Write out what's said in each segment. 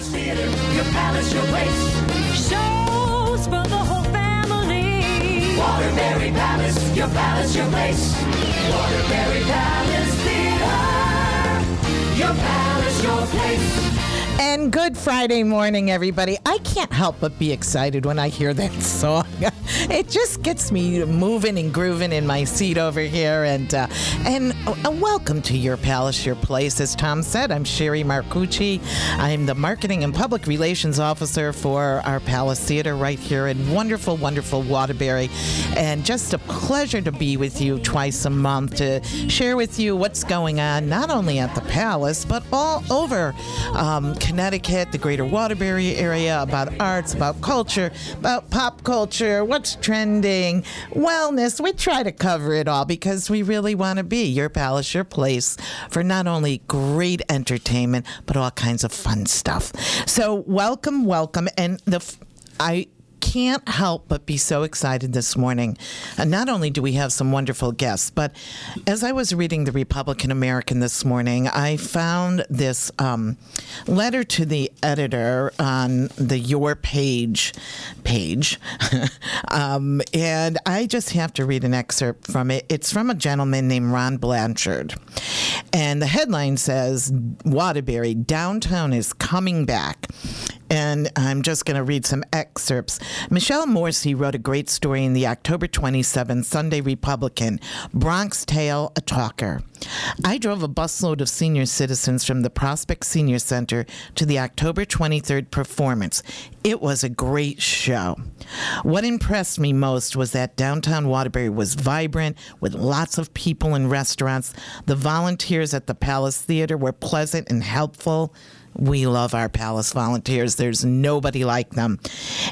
Palace Theater, your palace, your place. Shows for the whole family. Waterbury Palace, your palace, your place. Waterbury Palace Theater, your palace, your place. And good Friday morning, everybody. I can't help but be excited when I hear that song. It just gets me moving and grooving in my seat over here. And uh, and uh, welcome to your palace, your place. As Tom said, I'm Sherry Marcucci. I'm the marketing and public relations officer for our Palace Theater right here in wonderful, wonderful Waterbury. And just a pleasure to be with you twice a month to share with you what's going on, not only at the Palace, but all over um, Connecticut, the greater Waterbury area, about arts, about culture, about pop culture, what's trending, wellness. We try to cover it all because we really want to be your palace, your place for not only great entertainment, but all kinds of fun stuff. So, welcome, welcome. And the I can't help but be so excited this morning. And not only do we have some wonderful guests, but as I was reading the Republican American this morning, I found this um, letter to the editor on the Your Page page. um, and I just have to read an excerpt from it. It's from a gentleman named Ron Blanchard. And the headline says Waterbury, downtown is coming back and I'm just going to read some excerpts. Michelle Morrissey wrote a great story in the October 27 Sunday Republican, Bronx Tale, a Talker. I drove a busload of senior citizens from the Prospect Senior Center to the October 23rd performance. It was a great show. What impressed me most was that downtown Waterbury was vibrant with lots of people and restaurants. The volunteers at the Palace Theater were pleasant and helpful. We love our palace volunteers. There's nobody like them.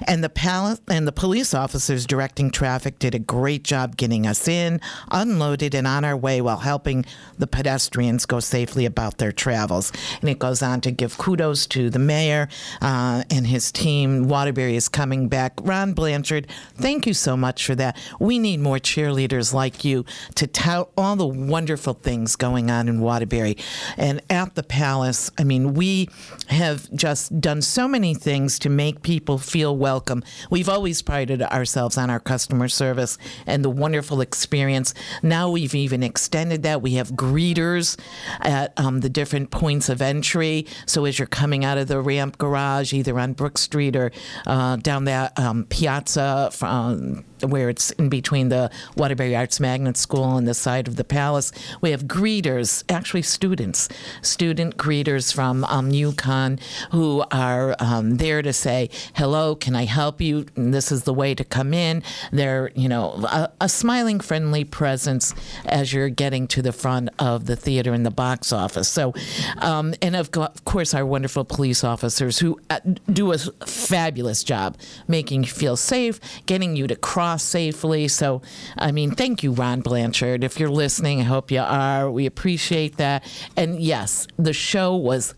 And the palace and the police officers directing traffic did a great job getting us in, unloaded, and on our way while helping the pedestrians go safely about their travels. And it goes on to give kudos to the mayor uh, and his team. Waterbury is coming back. Ron Blanchard, thank you so much for that. We need more cheerleaders like you to tout all the wonderful things going on in Waterbury. And at the palace, I mean, we have just done so many things to make people feel welcome. We've always prided ourselves on our customer service and the wonderful experience. Now we've even extended that. We have greeters at um, the different points of entry. So as you're coming out of the ramp garage, either on Brook Street or uh, down that um, piazza from where it's in between the Waterbury Arts Magnet School and the side of the palace. We have greeters, actually students, student greeters from um, UConn who are um, there to say, hello, can I help you? And this is the way to come in. They're, you know, a, a smiling, friendly presence as you're getting to the front of the theater and the box office. So, um, and of, co- of course, our wonderful police officers who uh, do a fabulous job making you feel safe, getting you to safely. So, I mean, thank you, Ron Blanchard. If you're listening, I hope you are. We appreciate that. And yes, the show was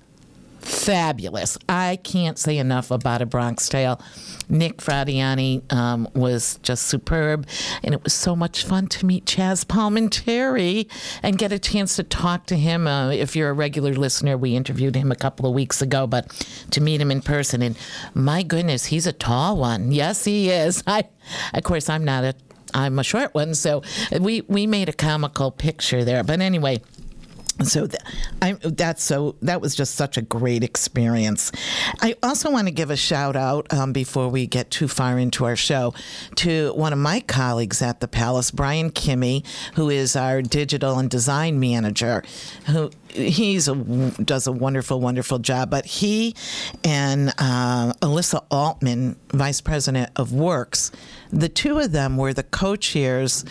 fabulous. I can't say enough about A Bronx Tale. Nick Fradiani um, was just superb, and it was so much fun to meet Chaz Palminteri and get a chance to talk to him. Uh, if you're a regular listener, we interviewed him a couple of weeks ago, but to meet him in person, and my goodness, he's a tall one. Yes, he is. I, of course, I'm not a. I'm a short one, so we we made a comical picture there. But anyway, so th- I, that's so that was just such a great experience. I also want to give a shout out um, before we get too far into our show to one of my colleagues at the Palace, Brian Kimmy, who is our digital and design manager. Who he's a, does a wonderful, wonderful job. But he and uh, Alyssa Altman, vice president of Works, the two of them were the co-chairs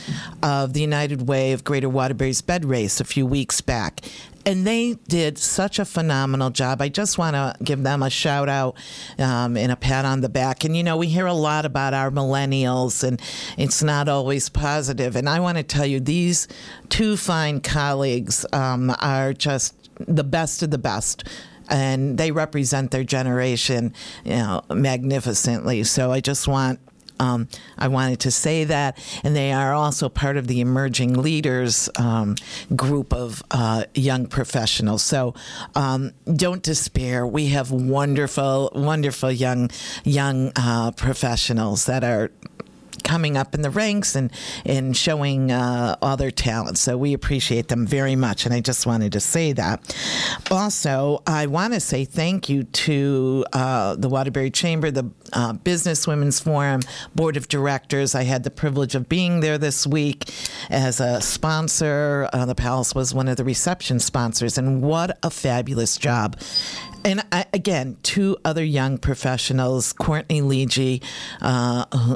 of the United Way of Greater Waterbury's bed race a few weeks back. And they did such a phenomenal job. I just want to give them a shout out um, and a pat on the back. And, you know, we hear a lot about our millennials, and it's not always positive. And I want to tell you, these two fine colleagues um, are just the best of the best and they represent their generation, you know, magnificently. So I just want um, I wanted to say that. And they are also part of the emerging leaders um, group of uh, young professionals. So um, don't despair. We have wonderful, wonderful young young uh, professionals that are coming up in the ranks and and showing uh, all their talents. So we appreciate them very much, and I just wanted to say that. Also, I want to say thank you to uh, the Waterbury Chamber, the uh, Business Women's Forum Board of Directors. I had the privilege of being there this week as a sponsor. Uh, the Palace was one of the reception sponsors, and what a fabulous job and I, again, two other young professionals, Courtney Leege, uh, uh,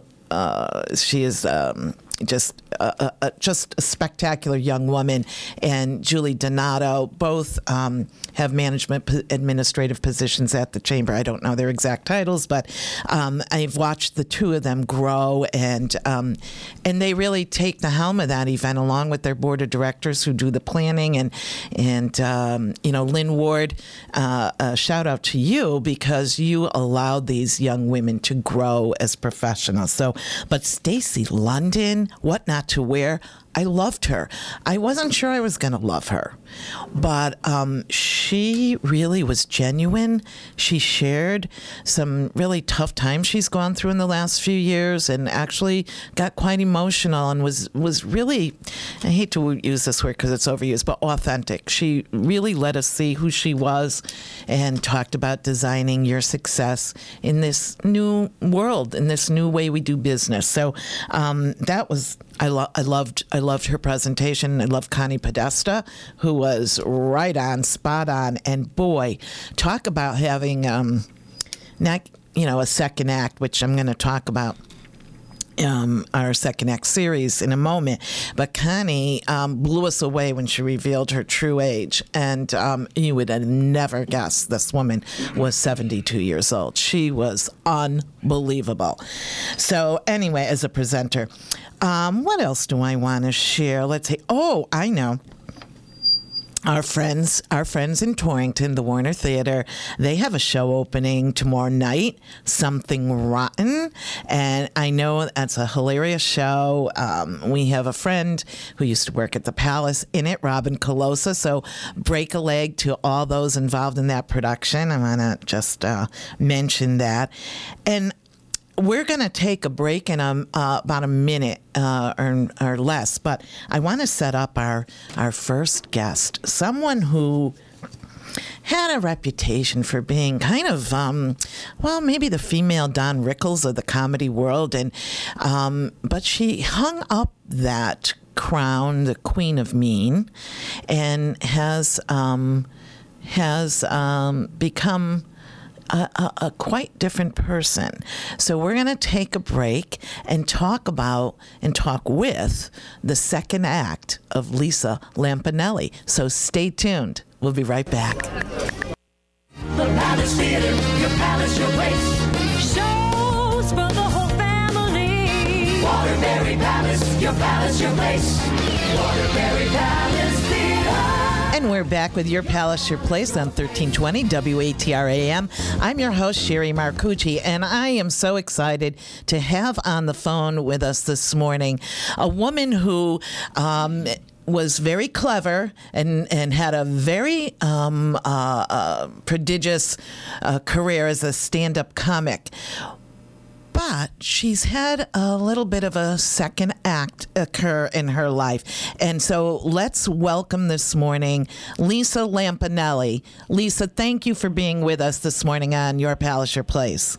she is um, just a, a, just a spectacular young woman, and Julie Donato both um, have management administrative positions at the chamber. I don't know their exact titles, but um, I've watched the two of them grow, and um, and they really take the helm of that event along with their board of directors who do the planning and and um, you know Lynn Ward. Uh, a shout out to you because you allowed these young women to grow as professionals. So, but Stacy London, what not to wear? I loved her. I wasn't sure I was going to love her, but um, she really was genuine. She shared some really tough times she's gone through in the last few years, and actually got quite emotional and was was really. I hate to use this word because it's overused, but authentic. She really let us see who she was, and talked about designing your success in this new world, in this new way we do business. So um, that was I, lo- I loved I loved her presentation. I loved Connie Podesta, who was right on, spot on, and boy, talk about having um, not you know a second act, which I'm going to talk about um, our second act series in a moment. But Connie um, blew us away when she revealed her true age. And um, you would have never guessed this woman was 72 years old. She was unbelievable. So, anyway, as a presenter, um, what else do I want to share? Let's see. Oh, I know our friends our friends in Torrington, the Warner Theater, they have a show opening tomorrow night, Something Rotten. And I know that's a hilarious show. Um, we have a friend who used to work at the Palace in it, Robin Colosa. So break a leg to all those involved in that production. I want to just uh, mention that. And we're going to take a break in a, uh, about a minute uh, or, or less, but I want to set up our, our first guest, someone who had a reputation for being kind of, um, well, maybe the female Don Rickles of the comedy world, and um, but she hung up that crown, the Queen of Mean, and has um, has um, become a, a, a, quite different person. So we're going to take a break and talk about and talk with the second act of Lisa Lampanelli. So stay tuned. We'll be right back. The Palace Theater, your palace, your place. Shows for the whole family. Palace, your palace, your place. Palace. And we're back with Your Palace, Your Place on 1320 WATR AM. I'm your host, Sherry Marcucci, and I am so excited to have on the phone with us this morning a woman who. Um, was very clever and, and had a very um, uh, uh, prodigious uh, career as a stand up comic but she's had a little bit of a second act occur in her life. And so let's welcome this morning Lisa Lampanelli. Lisa, thank you for being with us this morning on Your Your Place.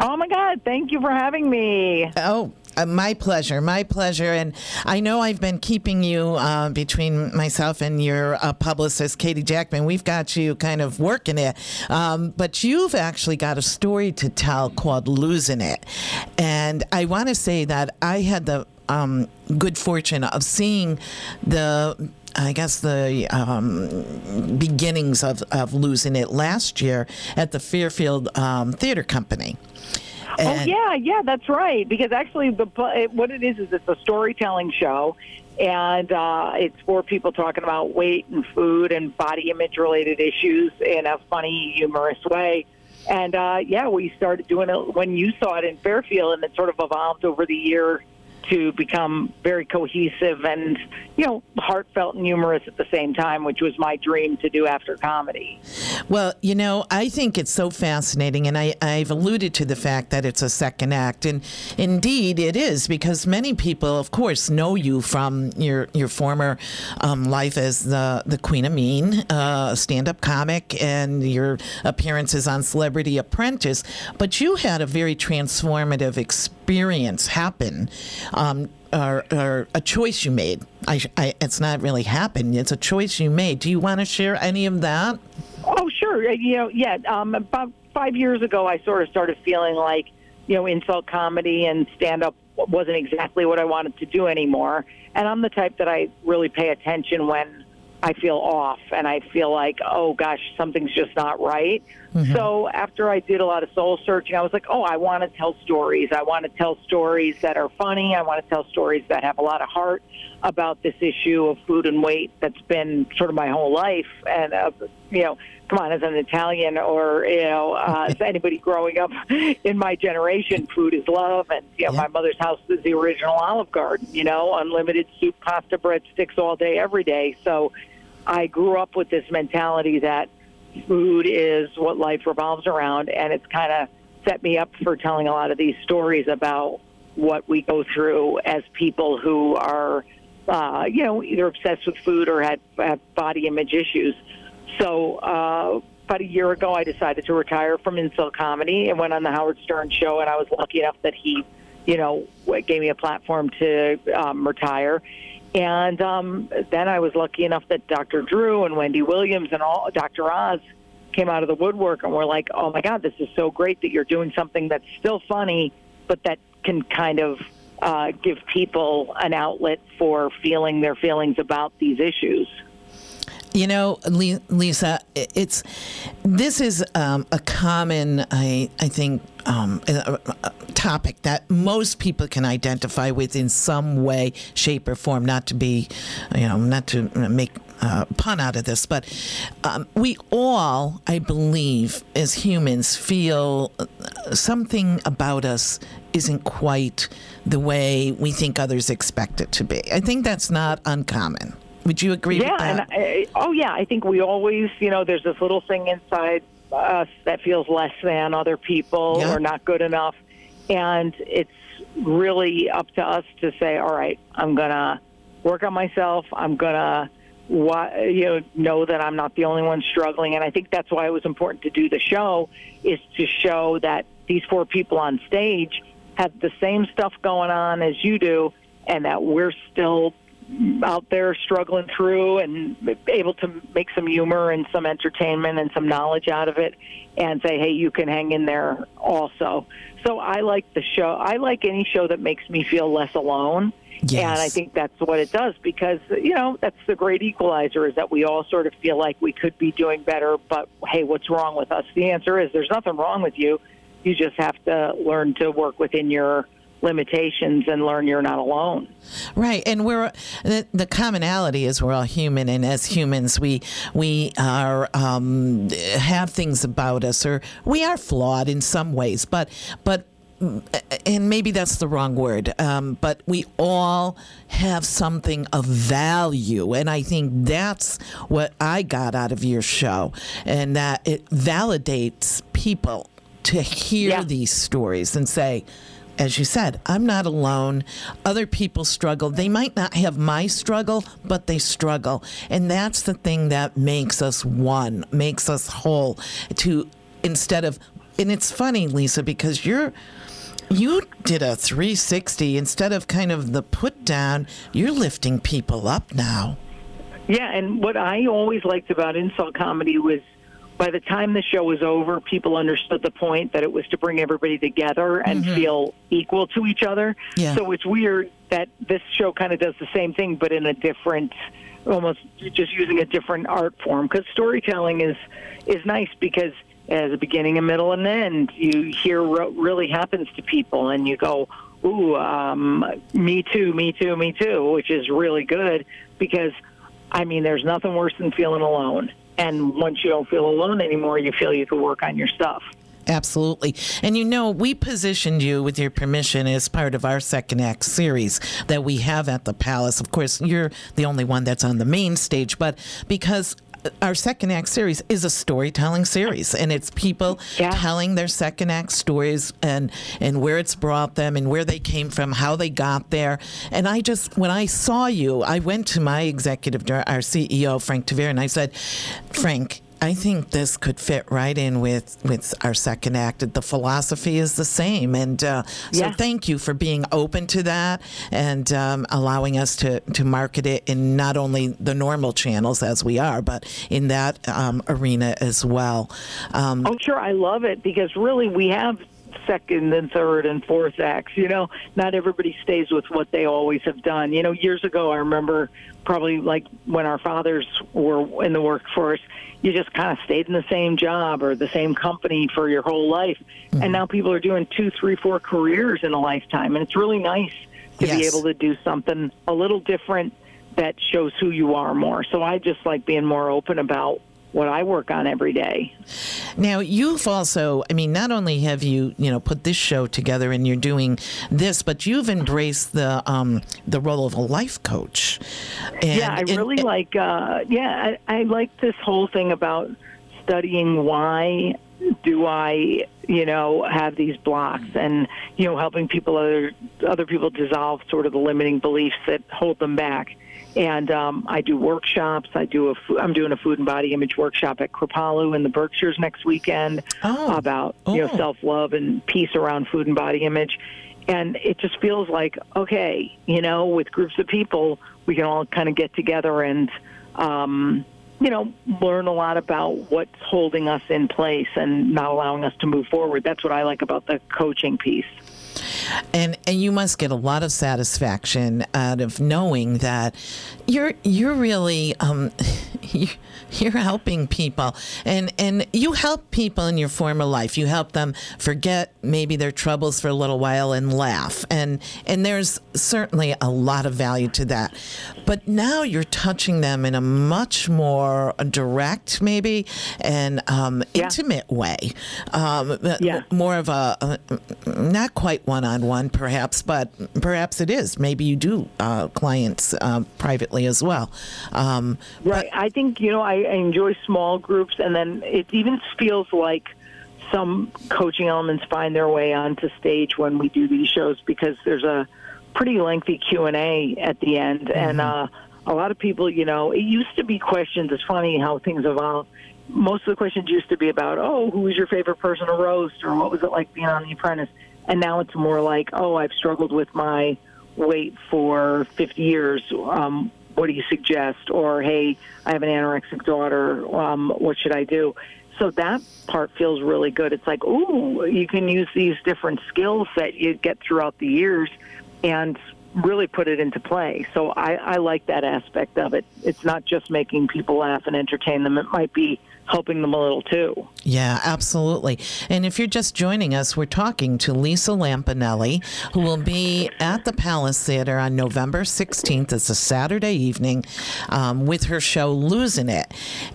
Oh my God! Thank you for having me. Oh, uh, my pleasure, my pleasure. And I know I've been keeping you uh, between myself and your uh, publicist, Katie Jackman. We've got you kind of working it. Um, but you've actually got a story to tell called Losing It. And I want to say that I had the um, good fortune of seeing the I guess the um, beginnings of, of losing it last year at the Fairfield um, Theater Company. Oh yeah, yeah, that's right. Because actually, the what it is is it's a storytelling show, and uh, it's for people talking about weight and food and body image related issues in a funny, humorous way. And uh, yeah, we started doing it when you saw it in Fairfield, and it sort of evolved over the year to become very cohesive and you know heartfelt and humorous at the same time, which was my dream to do after comedy. Well, you know, I think it's so fascinating, and I, I've alluded to the fact that it's a second act, and indeed it is because many people, of course, know you from your your former um, life as the the Queen of Mean, uh, stand-up comic, and your appearances on Celebrity Apprentice, but you had a very transformative experience happen. Um, or, or a choice you made. I, I, it's not really happened. It's a choice you made. Do you want to share any of that? Oh, sure. Uh, You know, yeah. Um, about five years ago, I sort of started feeling like, you know, insult comedy and stand up wasn't exactly what I wanted to do anymore. And I'm the type that I really pay attention when I feel off and I feel like, oh gosh, something's just not right. So after I did a lot of soul searching, I was like, oh, I want to tell stories. I want to tell stories that are funny. I want to tell stories that have a lot of heart about this issue of food and weight that's been sort of my whole life. And, uh, you know, come on, as an Italian or, you know, uh, as anybody growing up in my generation, food is love. And, you know, Yeah. my mother's house is the original Olive Garden, you know, unlimited soup, pasta, breadsticks all day, every day. So I grew up with this mentality that food is what life revolves around, and it's kind of set me up for telling a lot of these stories about what we go through as people who are, uh, you know, either obsessed with food or had, have body image issues. So uh, about a year ago, I decided to retire from insult comedy and went on the Howard Stern show, and I was lucky enough that he, you know, gave me a platform to um, retire. And um, then I was lucky enough that Dr. Drew and Wendy Williams and all Dr. Oz came out of the woodwork and were like, "Oh my God, this is so great that you're doing something that's still funny, but that can kind of uh, give people an outlet for feeling their feelings about these issues." You know, Lisa, it's this is um, a common, I I think, um, topic that most people can identify with in some way, shape, or form. Not to be, you know, not to make uh, pun out of this, but um, we all, I believe, as humans, feel uh, something about us isn't quite the way we think others expect it to be. I think that's not uncommon. Would you agree Yeah, with and? I, oh yeah, I think we always, you know, there's this little thing inside us that feels less than other people Yeah. or not good enough, and it's really up to us to say, all right, I'm gonna work on myself. I'm gonna wa- you know know that I'm not the only one struggling, and I think that's why it was important to do the show is to show that these four people on stage have the same stuff going on as you do, and that we're still out there struggling through and able to make some humor and some entertainment and some knowledge out of it and say hey you can hang in there also. So i like the show. I like any show that makes me feel less alone. Yes. and i think that's what it does because you know that's the great equalizer is that we all sort of feel like we could be doing better but hey what's wrong with us? The answer is there's nothing wrong with you. You just have to learn to work within your limitations and learn you're not alone Right, and we're the, the commonality is we're all human, and as humans, we we are um, have things about us, or we are flawed in some ways, but but. And maybe that's the wrong word, um, but we all have something of value, and I think that's what I got out of your show, and that it validates people to hear Yeah. these stories and say, as you said, I'm not alone. Other people struggle. They might not have my struggle, but they struggle. And that's the thing that makes us one, makes us whole. To instead of, and it's funny, Lisa, because you're. You did a 360 instead of kind of the put down. You're lifting people up now. Yeah, and what I always liked about insult comedy was by the time the show was over, people understood the point that it was to bring everybody together and feel equal to each other. Yeah. So it's weird that this show kind of does the same thing, but in a different, almost just using a different art form. Because storytelling is is nice because as a beginning, a middle, and end, you hear what really happens to people, and you go, "Ooh, um, me too, me too, me too," which is really good because, I mean, there's nothing worse than feeling alone. And once you don't feel alone anymore, you feel you can work on your stuff. Absolutely. And you know, we positioned you with your permission as part of our second act series that we have at the Palace. Of course, you're the only one that's on the main stage, but because our second act series is a storytelling series and it's people Yeah. telling their second act stories and and where it's brought them and where they came from how they got there and i just when i saw you i went to my executive our ceo frank tavera and i said frank I think this could fit right in with, with our second act. The philosophy is the same, and uh, so Yeah. thank you for being open to that and um, allowing us to, to market it in not only the normal channels as we are, but in that um, arena as well. Um, Oh, sure. I love it because really we have second and third and fourth acts. You know, not everybody stays with what they always have done. You know, years ago, I remember probably like when our fathers were in the workforce, you just kind of stayed in the same job or the same company for your whole life. And mm-hmm. now people are doing two, three, four careers in a lifetime. And it's really nice to be able to do something a little different that shows who you are more. So I just like being more open about what I work on every day. Now you've also, I mean, not only have you, you know, put this show together and you're doing this, but you've embraced the um, the role of a life coach. And, yeah, I and- really like. Uh, yeah, I, I like this whole thing about studying why do I, you know, have these blocks, and you know, helping people other other people dissolve sort of the limiting beliefs that hold them back. And um, I do workshops. I do a. I'm doing a food and body image workshop at Kripalu in the Berkshires next weekend Oh. about you know Oh. self love and peace around food and body image. And it just feels like okay, you know, with groups of people, we can all kind of get together and, um, you know, learn a lot about what's holding us in place and not allowing us to move forward. That's what I like about the coaching piece. And and you must get a lot of satisfaction out of knowing that you're you're really um, you're helping people. And and you help people in your former life. You help them forget maybe their troubles for a little while and laugh. And and there's certainly a lot of value to that. But now you're touching them in a much more direct maybe and um, Yeah. intimate way. Um, Yeah. more of a, a not quite one-on-one perhaps but perhaps it is. Maybe you do uh, clients uh, privately as well. Um, Right. I think, you know, I, I enjoy small groups, and then it even feels like some coaching elements find their way onto stage when we do these shows because there's a pretty lengthy Q&A at the end. And uh, a lot of people, you know, it used to be questions. It's funny how things evolve. Most of the questions used to be about, oh, who was your favorite person to roast, or what was it like being on The Apprentice? And now it's more like, oh, I've struggled with my weight for 50 years. Um, what do you suggest? Or, hey, I have an anorexic daughter. Um, what should I do? So that part feels really good. It's like, ooh, you can use these different skills that you get throughout the years and really put it into play. So I, I like that aspect of it. It's not just making people laugh and entertain them. It might be helping them a little too. Yeah, absolutely. And if you're just joining us, we're talking to Lisa Lampanelli, who will be at the Palace Theater on November 16th. It's a Saturday evening um, with her show Losing It.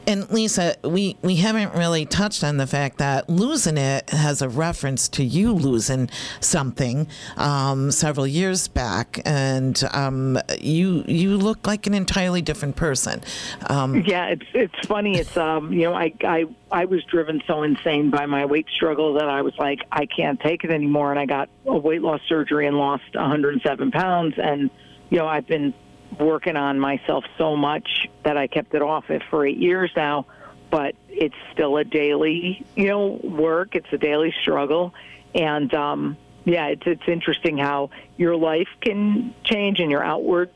And Lisa, we, we haven't really touched on the fact that Losing It has a reference to you losing something um, several years back, and um, you you look like an entirely different person. Um, Yeah, it's it's funny. It's um, you know, I I I was driven so insane by my weight struggle that I was like, I can't take it anymore, and I got a weight loss surgery and lost 107 pounds, and you know, I've been working on myself so much that I kept it off it for eight years now, but it's still a daily, you know, work. It's a daily struggle, and um, yeah, it's it's interesting how your life can change and your outward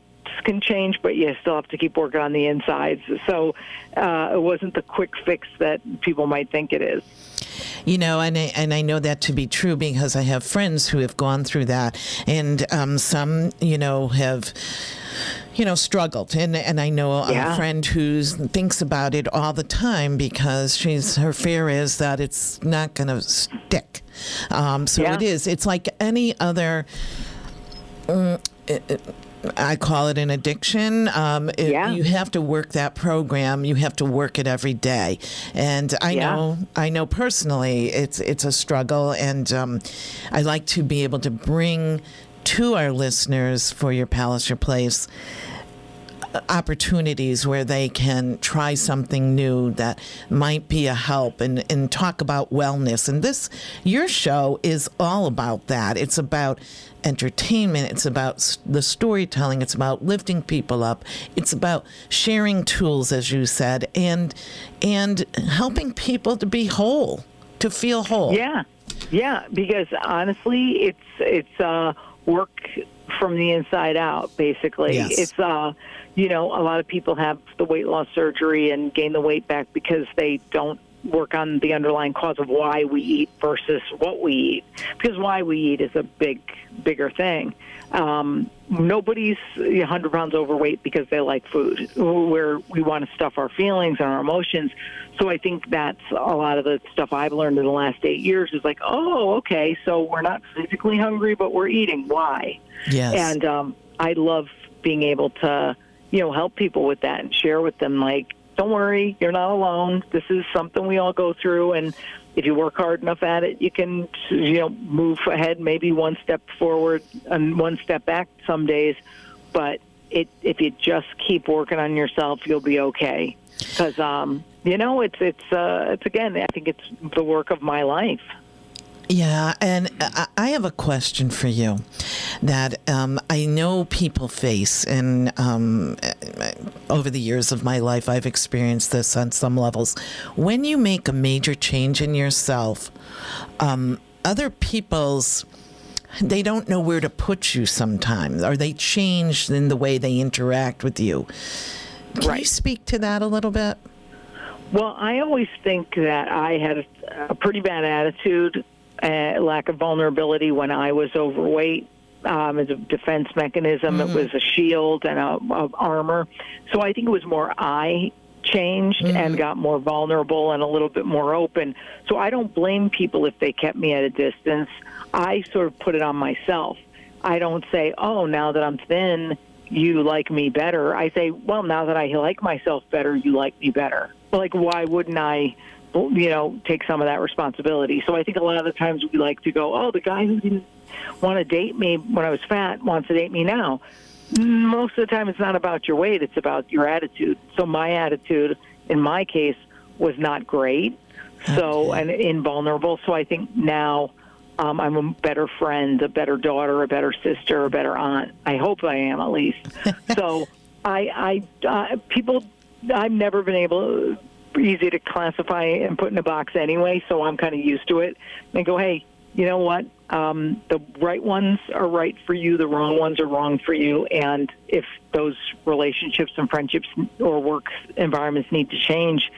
can change, but you still have to keep working on the insides. So uh, it wasn't the quick fix that people might think it is. You know, and I, and I know that to be true because I have friends who have gone through that, and um, some, you know, have, you know, struggled. And and I know a friend who thinks about it all the time because she's her fear is that it's not going to stick. Um, so Yeah. it is. It's like any other. mm, it- it- I call it an addiction. Um, it- Yeah. You have to work that program. You have to work it every day. And I Yeah. know, I know personally, it's it's a struggle. And um, I like to be able to bring to our listeners for your palace, your place, opportunities where they can try something new that might be a help and, and talk about wellness. And this, your show is all about that. It's about entertainment, it's about the storytelling, it's about lifting people up, it's about sharing tools, as you said, and and helping people to be whole, to feel whole. Yeah, yeah. Because honestly, it's it's uh, work from the inside out. Basically, Yes. it's uh, you know, a lot of people have the weight loss surgery and gain the weight back because they don't work on the underlying cause of why we eat versus what we eat. Because why we eat is a big, bigger thing. Um, nobody's 100 pounds overweight because they like food. Where we want to stuff our feelings and our emotions. So I think that's a lot of the stuff I've learned in the last eight years is like, oh, okay, so we're not physically hungry, but we're eating. Why? Yes. And um, I love being able to, you know, help people with that and share with them, like, don't worry, you're not alone. This is something we all go through, and if you work hard enough at it, you can, you know, move ahead, maybe one step forward and one step back some days. But it, if you just keep working on yourself, you'll be okay. Because, um, you know, it's it's uh, it's again, I think it's the work of my life. Yeah, and I I have a question for you that um, I know people face, and um, over the years of my life, I've experienced this on some levels. When you make a major change in yourself, um, other people's they don't know where to put you sometimes, or they change in the way they interact with you. Can you speak to that a little bit? Well, I always think that I had a, a pretty bad attitude, uh, lack of vulnerability when I was overweight. Um, as a defense mechanism, it was a shield and a, a armor. So I think it was more I changed and got more vulnerable and a little bit more open. So I don't blame people if they kept me at a distance. I sort of put it on myself. I don't say, "Oh, now that I'm thin, you like me better." I say, "Well, now that I like myself better, you like me better." Like, why wouldn't I, you know, take some of that responsibility? So I think a lot of the times we like to go, "Oh, the guy who didn't want to date me when I was fat wants to date me now." Most of the time, it's not about your weight; it's about your attitude. So my attitude, in my case, was not great. So and invulnerable. So I think now um, I'm a better friend, a better daughter, a better sister, a better aunt. I hope I am at least. so I, I, uh, people, I've never been able easy to classify and put in a box anyway. So I'm kind of used to it. And go, hey, you know what? Um, the right ones are right for you. The wrong ones are wrong for you. And if those relationships and friendships or work environments need to change,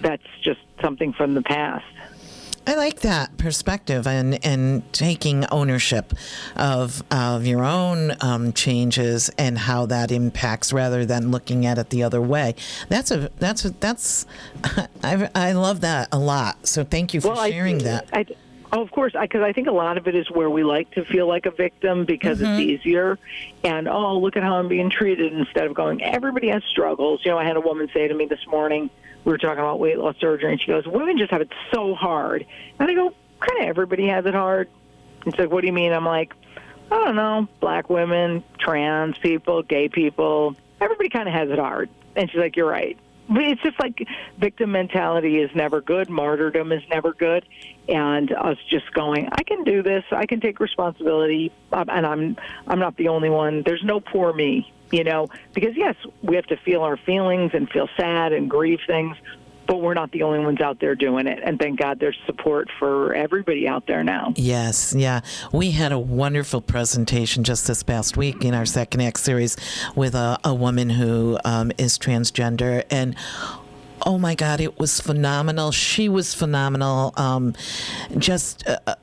that's just something from the past. I like that perspective and, and taking ownership of of your own um, changes and how that impacts, rather than looking at it the other way. That's a that's a, that's I, I love that a lot. So thank you for Well, I- sharing that. I, oh, of course, because I, think a lot of it is where we like to feel like a victim because Mm-hmm. it's easier. And oh, look at how I'm being treated instead of going. Everybody has struggles. You know, I had a woman say to me this morning. We were talking about weight loss surgery, and she goes, "Women just have it so hard." And I go, "Kind of everybody has it hard." And she's like, "What do you mean?" I'm like, "I don't know. Black women, trans people, gay people. Everybody kind of has it hard." And she's like, "You're right." It's just like victim mentality is never good. Martyrdom is never good. And us just going, I can do this. I can take responsibility, um, and I'm I'm not the only one. There's no poor me, you know. Because yes, we have to feel our feelings and feel sad and grieve things, but we're not the only ones out there doing it. And thank God there's support for everybody out there now. Yes, yeah. We had a wonderful presentation just this past week in our second act series with a, a woman who um, is transgender. And Oh my God, it was phenomenal. She was phenomenal. Um, just uh, uh,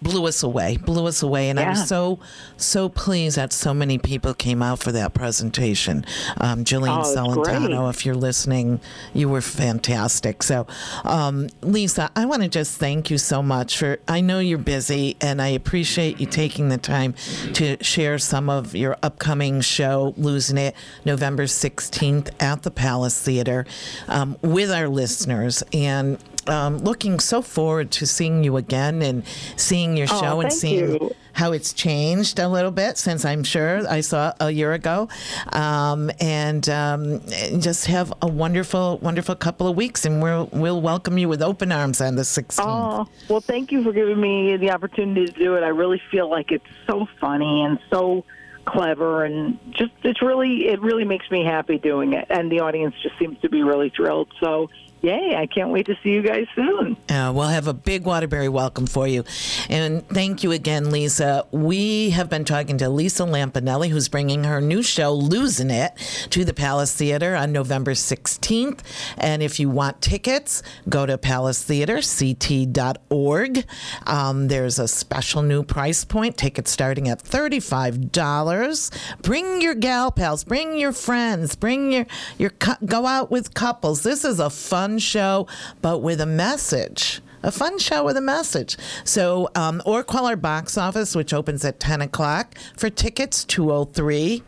blew us away, blew us away. And Yeah. I'm so, so pleased that so many people came out for that presentation. Um, Jillian Oh, Celentano, if you're listening, you were fantastic. So, um, Lisa, I want to just thank you so much for, I know you're busy and I appreciate you taking the time to share some of your upcoming show, Losing It, November 16th at the Palace Theater um, with our listeners. And um, looking so forward to seeing you again and seeing your Oh, show and seeing you. how it's changed a little bit since I'm sure I saw a year ago, um, and um, just have a wonderful, wonderful couple of weeks, and we'll we'll welcome you with open arms on the 16th. Oh, well, thank you for giving me the opportunity to do it. I really feel like it's so funny and so clever and just it's really it really makes me happy doing it. And the audience just seems to be really thrilled. So yay i can't wait to see you guys soon Uh, we'll have a big Waterbury welcome for you. And thank you again, Lisa. We have been talking to Lisa Lampanelli, who's bringing her new show, Losing It, to the Palace Theater on November 16th. And if you want tickets, go to palacetheaterct.org. Um, there's a special new price point, tickets starting at $35. Bring your gal pals, bring your friends, bring your, your go out with couples. This is a fun show, but with a message. A fun show with a message. So, um, or call our box office, which opens at 10 o'clock. For tickets, 203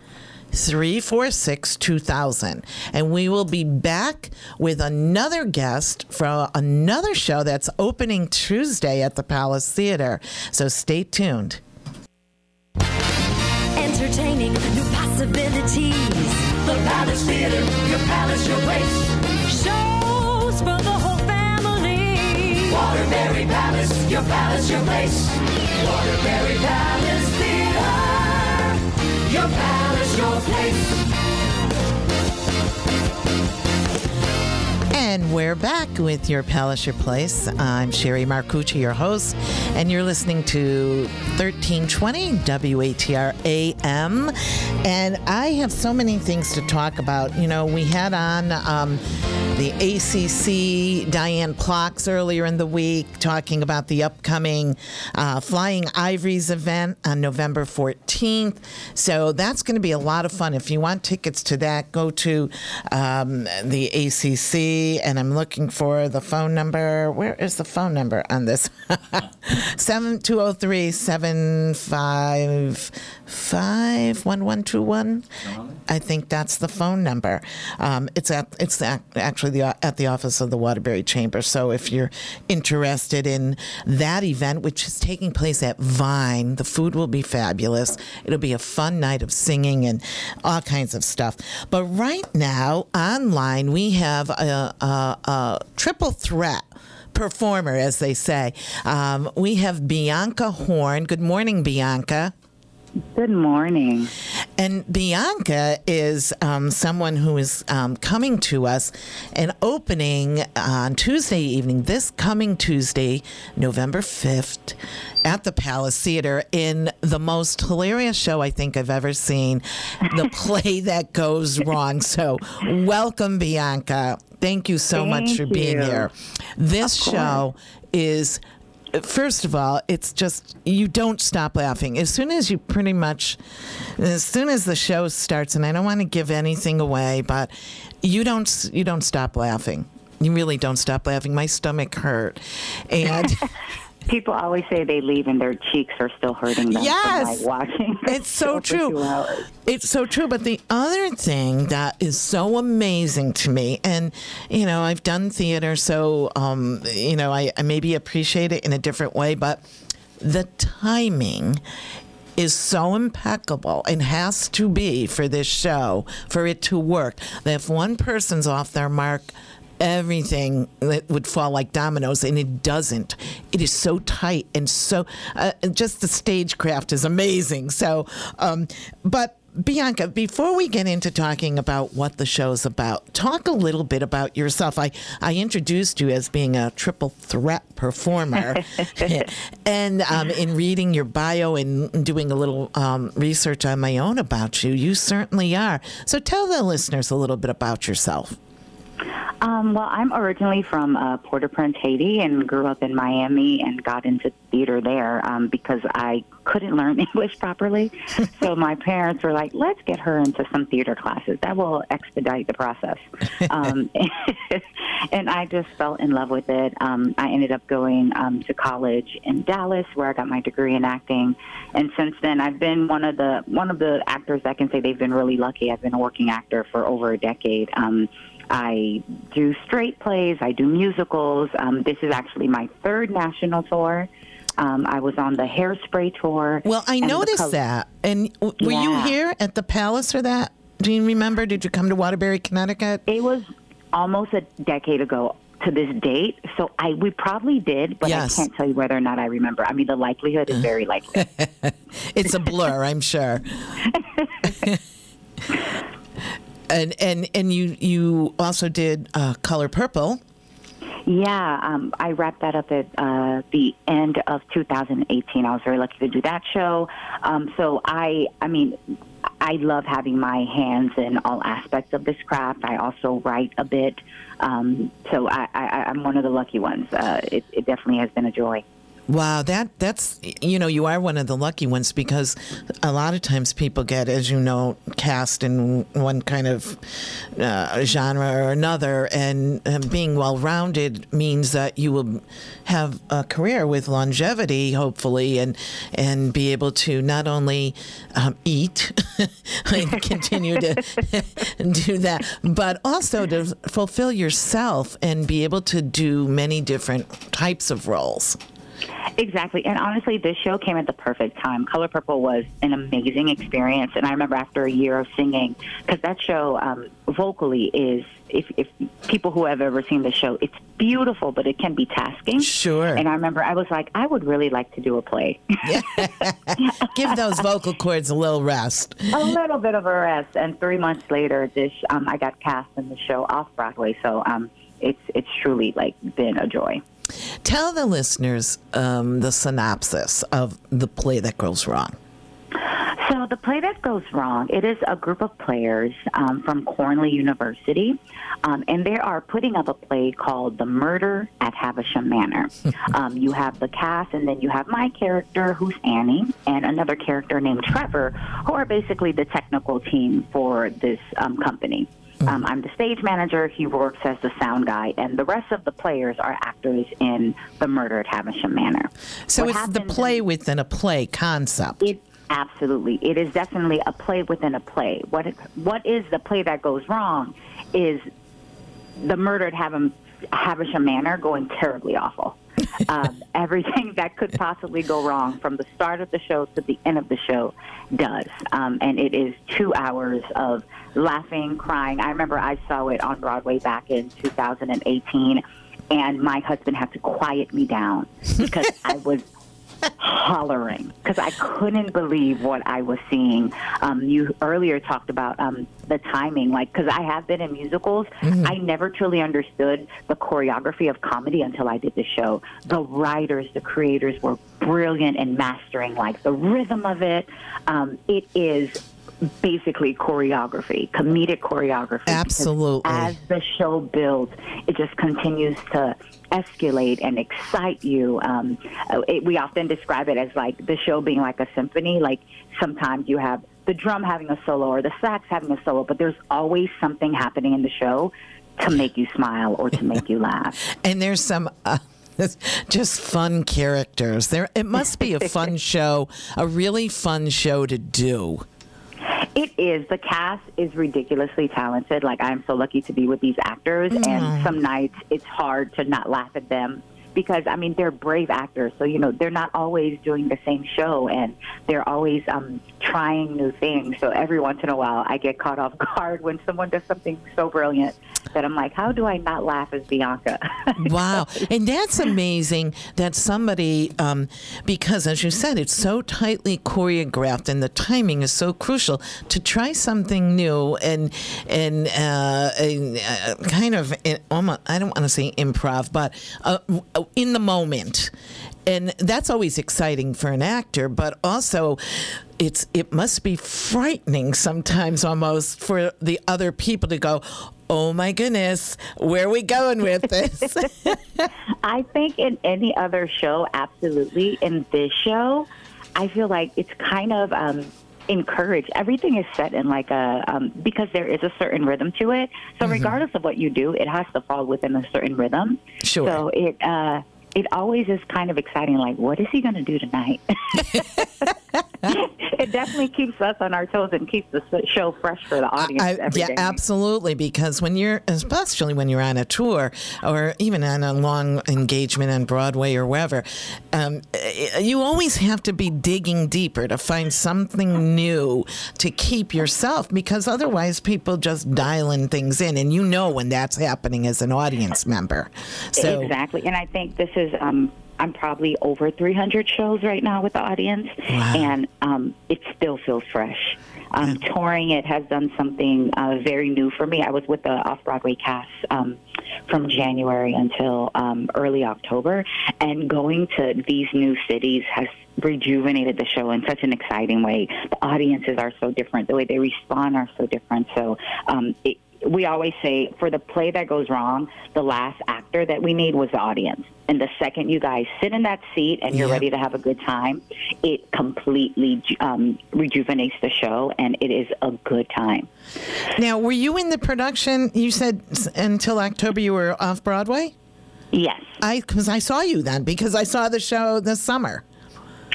346 2000. And we will be back with another guest for another show that's opening Tuesday at the Palace Theater. So stay tuned. Entertaining new possibilities. The Palace Theater, your palace, your place. Shows for the whole family. Waterbury Palace, your palace, your place. Waterbury Palace Theater, your palace, your place. And we're back with your Palace Your Place. I'm Sherry Marcucci, your host, and you're listening to 1320 WATR AM. And I have so many things to talk about. You know, we had on um, the ACC Diane Plocks earlier in the week talking about the upcoming uh, Flying Ivories event on November 14th. So that's going to be a lot of fun. If you want tickets to that, go to um, the ACC, and I'm looking for the phone number. Where is the phone number on this? 7203 755 1121. I think that's the phone number. Um, it's at it's ac- actually the, at the office of the Waterbury Chamber. So if you're interested in that event, which is taking place at Vine, the food will be fabulous. It'll be a fun night of singing and all kinds of stuff. But right now online we have a, a, a triple threat performer, as they say. Um, we have Bianca Horn. Good morning, Bianca. Good morning. And Bianca is um, someone who is um, coming to us and opening on Tuesday evening, this coming Tuesday, November 5th, at the Palace Theater in the most hilarious show I think I've ever seen, The Play That Goes Wrong. So, welcome, Bianca. Thank you so much Thank for being here. This show is first of all, it's just you don't stop laughing. As soon as you pretty much, as soon as the show starts, and I don't want to give anything away, but you don't you don't stop laughing. You really don't stop laughing. My stomach hurt, and People always say they leave and their cheeks are still hurting them Yes. from like watching. It's so true. It's so true. But the other thing that is so amazing to me, and you know, I've done theater, so um, you know, I, I maybe appreciate it in a different way, but the timing is so impeccable and has to be for this show for it to work that if one person's off their mark everything that would fall like dominoes and it doesn't it is so tight and so uh, just the stagecraft is amazing so um, but Bianca, before we get into talking about what the show's about, talk a little bit about yourself. I, I introduced you as being a triple threat performer. and um, in reading your bio and doing a little um, research on my own about you, you certainly are. So tell the listeners a little bit about yourself. Um, well, I'm originally from uh, Port-au-Prince, Haiti, and grew up in Miami and got into theater there um, because I couldn't learn English properly. so my parents were like, "Let's get her into some theater classes. That will expedite the process." um, and I just fell in love with it. Um, I ended up going um, to college in Dallas, where I got my degree in acting. And since then, I've been one of the one of the actors that can say they've been really lucky. I've been a working actor for over a decade. Um, I do straight plays. I do musicals. Um, this is actually my third national tour. Um, I was on the Hairspray tour. Well, I noticed Col- that. And w- were you here at the Palace for that? Do you remember? Did you come to Waterbury, Connecticut? It was almost a decade ago to this date, so I we probably did, but Yes. I can't tell you whether or not I remember. I mean, the likelihood is very likely. It's a blur, I'm sure. and and and you you also did uh, Color Purple. Yeah, um, I wrapped that up at uh, the end of 2018. I was very lucky to do that show. Um, so I, I mean, I love having my hands in all aspects of this craft. I also write a bit, um, so I, I, I'm one of the lucky ones. Uh, it, it definitely has been a joy. Wow, that that's you know you are one of the lucky ones because a lot of times people get, as you know, cast in one kind of uh, genre or another, and uh, being well rounded means that you will have a career with longevity, hopefully, and and be able to not only um, eat and continue to do that, but also to fulfill yourself and be able to do many different types of roles. Exactly. And honestly, this show came at the perfect time. Color Purple was an amazing experience. And I remember after a year of singing, because that show um, vocally is, if, if people who have ever seen the show, it's beautiful, but it can be tasking. Sure. And I remember I was like, I would really like to do a play. Give those vocal cords a little rest. a little bit of a rest. And three months later, this um, I got cast in the show off Broadway. So um, it's it's truly like been a joy. Tell the listeners um, the synopsis of the play that goes wrong. So the play that goes wrong, it is a group of players um, from Cornley University, um, and they are putting up a play called The Murder at Havisham Manor. um, you have the cast, and then you have my character, who's Annie, and another character named Trevor, who are basically the technical team for this um, company. Um, I'm the stage manager. He works as the sound guy, and the rest of the players are actors in The Murder at Havisham Manor. So What it's the play in- within a play concept. it absolutely. It is definitely a play within a play. What what is the play that goes wrong is the murder at Havisham, Havisham Manor going terribly awful. Um, everything that could possibly go wrong from the start of the show to the end of the show does. Um, and it is two hours of laughing, crying. I remember I saw it on Broadway back in 2018, and my husband had to quiet me down because I was hollering because I couldn't believe what I was seeing. Um, you earlier talked about um, the timing, like because I have been in musicals, I never truly understood the choreography of comedy until I did the show. The writers, the creators were brilliant in mastering like the rhythm of it. Um, it is basically choreography, comedic choreography. Absolutely. As the show builds, it just continues to escalate and excite you. Um, it, we often describe it as like the show being like a symphony. Like sometimes you have the drum having a solo or the sax having a solo, but there's always something happening in the show to make you smile or to make you laugh. and there's some uh, just fun characters. There, it must be a fun show, a really fun show to do. It is. The cast is ridiculously talented. Like I'm so lucky to be with these actors, and mm. some nights it's hard to not laugh at them because I mean they're brave actors. So you know they're not always doing the same show, and they're always um, trying new things. So every once in a while, I get caught off guard when someone does something so brilliant that I'm like, how do I not laugh as Bianca? Wow. And that's amazing that somebody, um, because as you said, it's so tightly choreographed and the timing is so crucial to try something new and, and, uh, and, uh, kind of, almost, I don't want to say improv, but uh, in the moment. And that's always exciting for an actor, but also it's it must be frightening sometimes almost for the other people to go, Oh my goodness, where are we going with this? I think in any other show, absolutely. In this show, I feel like it's kind of um, encouraged. Everything is set in like a um, because there is a certain rhythm to it. So regardless of what you do, it has to fall within a certain rhythm. Sure. So it. Uh, it always is kind of exciting. Like, what is he going to do tonight? it definitely keeps us on our toes and keeps the show fresh for the audience. I, yeah, day. absolutely. Because when you're, especially when you're on a tour or even on a long engagement on Broadway or wherever, um, eh, you always have to be digging deeper to find something new to keep yourself. Because otherwise, people just dialing things in, and you know when that's happening as an audience member. So exactly. And I think this is um I'm probably over 300 shows right now with the audience, and um, it still feels fresh. Um, touring it has done something uh, very new for me. I was with the off Broadway cast um, from January until um, early October, and going to these new cities has rejuvenated the show in such an exciting way. The audiences are so different. The way they respond are so different. So um, it, we always say for the play that goes wrong, the last actor that we need was the audience. And the second you guys sit in that seat and you're Yeah. ready to have a good time, it completely um, rejuvenates the show and it is a good time. now, were you in the production? You said until October you were off Broadway. Yes. I because I saw you then because I saw the show this summer.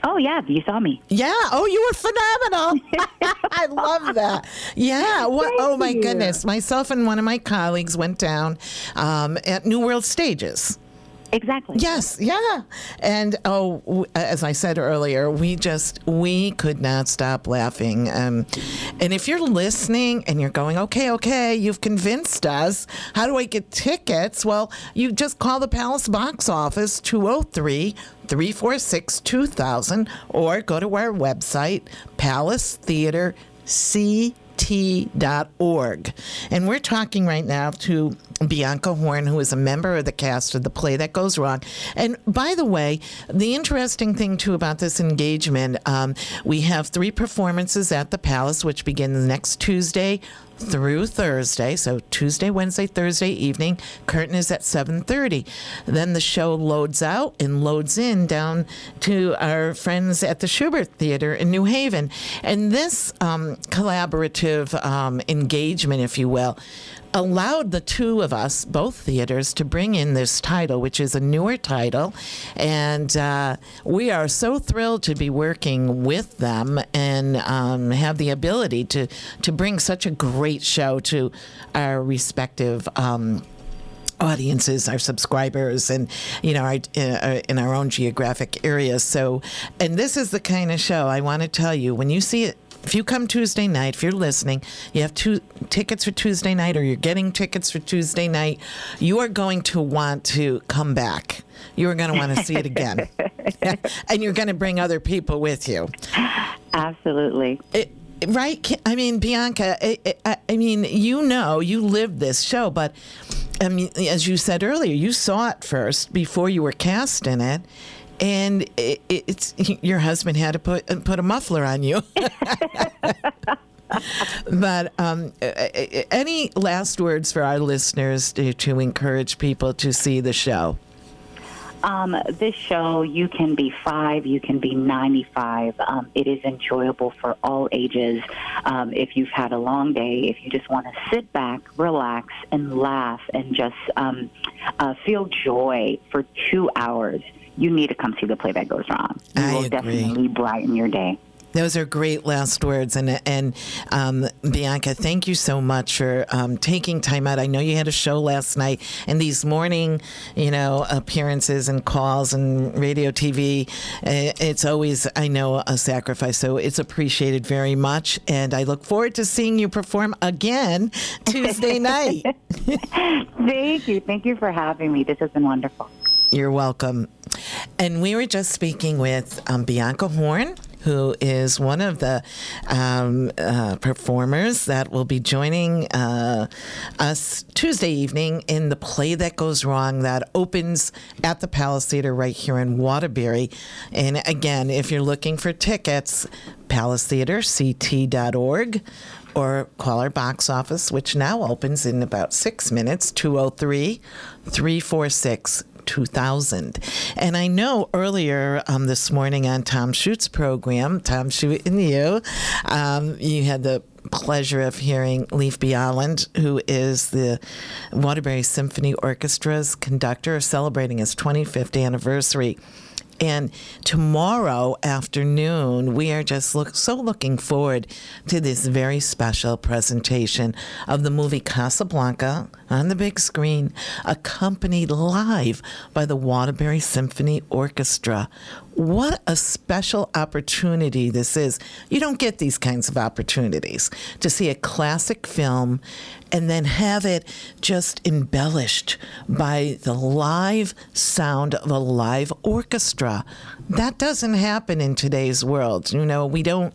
Oh, yeah, you saw me. Yeah. Oh, you were phenomenal. I love that. Yeah. What? Oh my you. goodness. Myself and one of my colleagues went down um, at New World Stages. Exactly. Yes, yeah. And oh, as I said earlier, we just we could not stop laughing. Um, and if you're listening and you're going, okay, okay, you've convinced us. How do I get tickets? Well, you just call the Palace box office 203 346 2000 or go to our website, Palace Theater ct.org. And we're talking right now to Bianca Horn, who is a member of the cast of the play that goes wrong. And by the way, the interesting thing too about this engagement, um, we have three performances at the Palace, which begins next Tuesday through Thursday. So Tuesday, Wednesday, Thursday evening. Curtain is at 7:30. Then the show loads out and loads in down to our friends at the Shubert Theater in New Haven. And this um, collaborative um, engagement, if you will, allowed the two of us, both theaters, to bring in this title, which is a newer title. And uh, we are so thrilled to be working with them and um, have the ability to, to bring such a great show to our respective. Um, audiences, our subscribers, and you know, our, uh, in our own geographic areas. So, and this is the kind of show I want to tell you when you see it. If you come Tuesday night, if you're listening, you have two tickets for Tuesday night, or you're getting tickets for Tuesday night, you are going to want to come back. You are going to want to see it again, and you're going to bring other people with you. Absolutely. It, right? I mean, Bianca, I, I, I mean, you know, you lived this show, but I mean, as you said earlier, you saw it first before you were cast in it. And it, it's your husband had to put put a muffler on you. but um, any last words for our listeners to, to encourage people to see the show? Um, this show, you can be five, you can be 95. Um, it is enjoyable for all ages. Um, if you've had a long day, if you just want to sit back, relax, and laugh and just um, uh, feel joy for two hours, you need to come see the play that goes wrong. You I will agree. definitely brighten your day. Those are great last words, and and um, Bianca, thank you so much for um, taking time out. I know you had a show last night, and these morning, you know, appearances and calls and radio, TV. uh, It's always, I know, a sacrifice. So it's appreciated very much, and I look forward to seeing you perform again Tuesday night. Thank you. Thank you for having me. This has been wonderful. You're welcome. And we were just speaking with um, Bianca Horn, who is one of the um, uh, performers that will be joining uh, us Tuesday evening in the play that goes wrong that opens at the Palace Theater right here in Waterbury. And again, if you're looking for tickets, Palace Theater, ct.org, or call our box office, which now opens in about six minutes 203 346 2000. And I know earlier um, this morning on Tom Chute's program, Tom Schute and you, um, you had the pleasure of hearing Leif Bjaaland, who is the Waterbury Symphony Orchestra's conductor, celebrating his 25th anniversary. And tomorrow afternoon, we are just look, so looking forward to this very special presentation of the movie Casablanca on the big screen, accompanied live by the Waterbury Symphony Orchestra. What a special opportunity this is. You don't get these kinds of opportunities to see a classic film and then have it just embellished by the live sound of a live orchestra. That doesn't happen in today's world. You know, we don't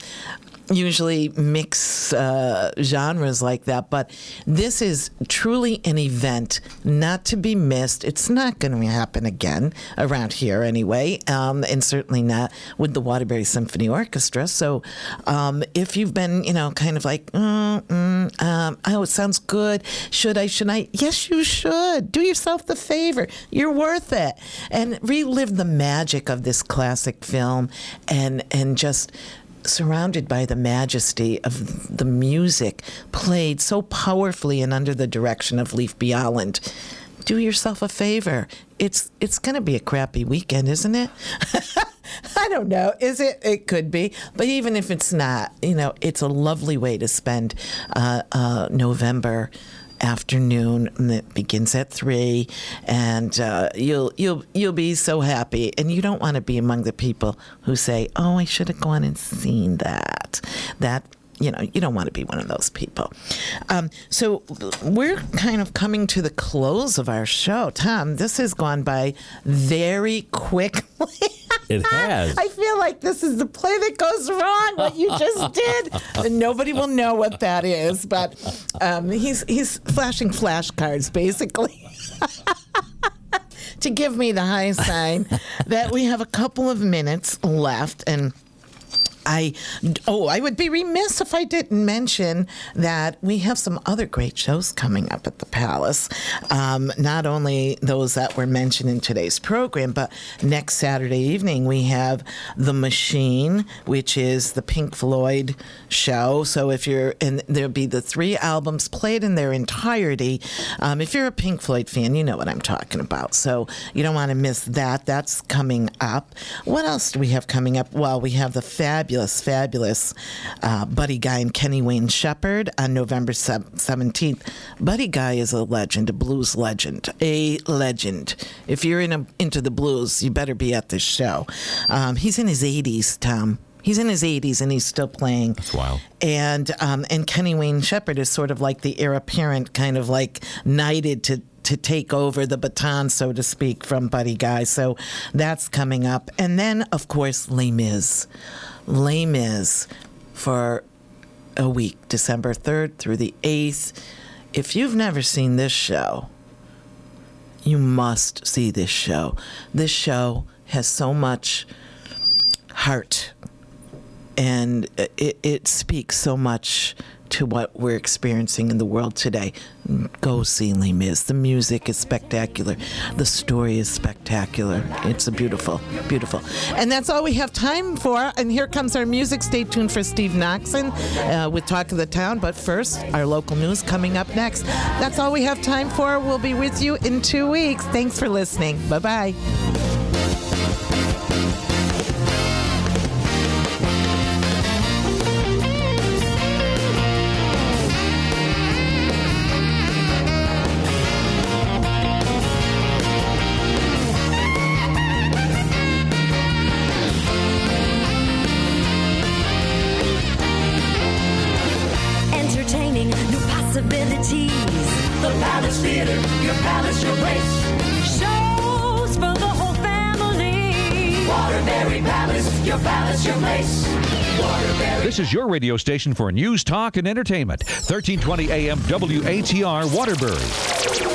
usually mix uh, genres like that, but this is truly an event not to be missed. It's not going to happen again around here anyway, um, and certainly not with the Waterbury Symphony Orchestra. So um, if you've been, you know, kind of like, mm, mm, um, oh, it sounds good. Should I? Should I? Yes, you should. Do yourself the favor. You're worth it, and relive the magic of this classic film, and and just surrounded by the majesty of the music played so powerfully and under the direction of Leif Bjaaland. Do yourself a favor. It's it's going to be a crappy weekend, isn't it? I don't know. Is it? It could be. But even if it's not, you know, it's a lovely way to spend uh, uh, November afternoon that begins at three, and uh, you'll you'll you'll be so happy. And you don't want to be among the people who say, "Oh, I should have gone and seen that." That you know, you don't want to be one of those people. Um, so we're kind of coming to the close of our show. Tom, this has gone by very quickly. It has. I feel like this is the play that goes wrong. What you just did, and nobody will know what that is. But um, he's he's flashing flashcards, basically. to give me the high sign that we have a couple of minutes left and I oh, I would be remiss if I didn't mention that we have some other great shows coming up at the Palace. Um, not only those that were mentioned in today's program, but next Saturday evening we have The Machine, which is the Pink Floyd show. So if you're and there'll be the three albums played in their entirety. Um, if you're a Pink Floyd fan, you know what I'm talking about. So you don't want to miss that. That's coming up. What else do we have coming up? Well, we have the fabulous fabulous, fabulous uh, Buddy Guy and Kenny Wayne Shepherd on November 17th. Buddy Guy is a legend, a blues legend, a legend. If you're in a, into the blues, you better be at this show. Um, he's in his 80s, Tom. He's in his 80s and he's still playing. That's wild. And um, and Kenny Wayne Shepherd is sort of like the heir apparent, kind of like knighted to to take over the baton, so to speak, from Buddy Guy. So that's coming up. And then, of course, Les Mis. Les Mis for a week, December 3rd through the 8th. If you've never seen this show, you must see this show. This show has so much heart and it, it speaks so much to what we're experiencing in the world today. Go see Les Mis. The music is spectacular. The story is spectacular. It's a beautiful, beautiful. And that's all we have time for. And here comes our music. Stay tuned for Steve Noxon uh, with Talk of the Town. But first, our local news coming up next. That's all we have time for. We'll be with you in two weeks. Thanks for listening. Bye bye. Radio station for news, talk, and entertainment. 1320 AM WATR Waterbury.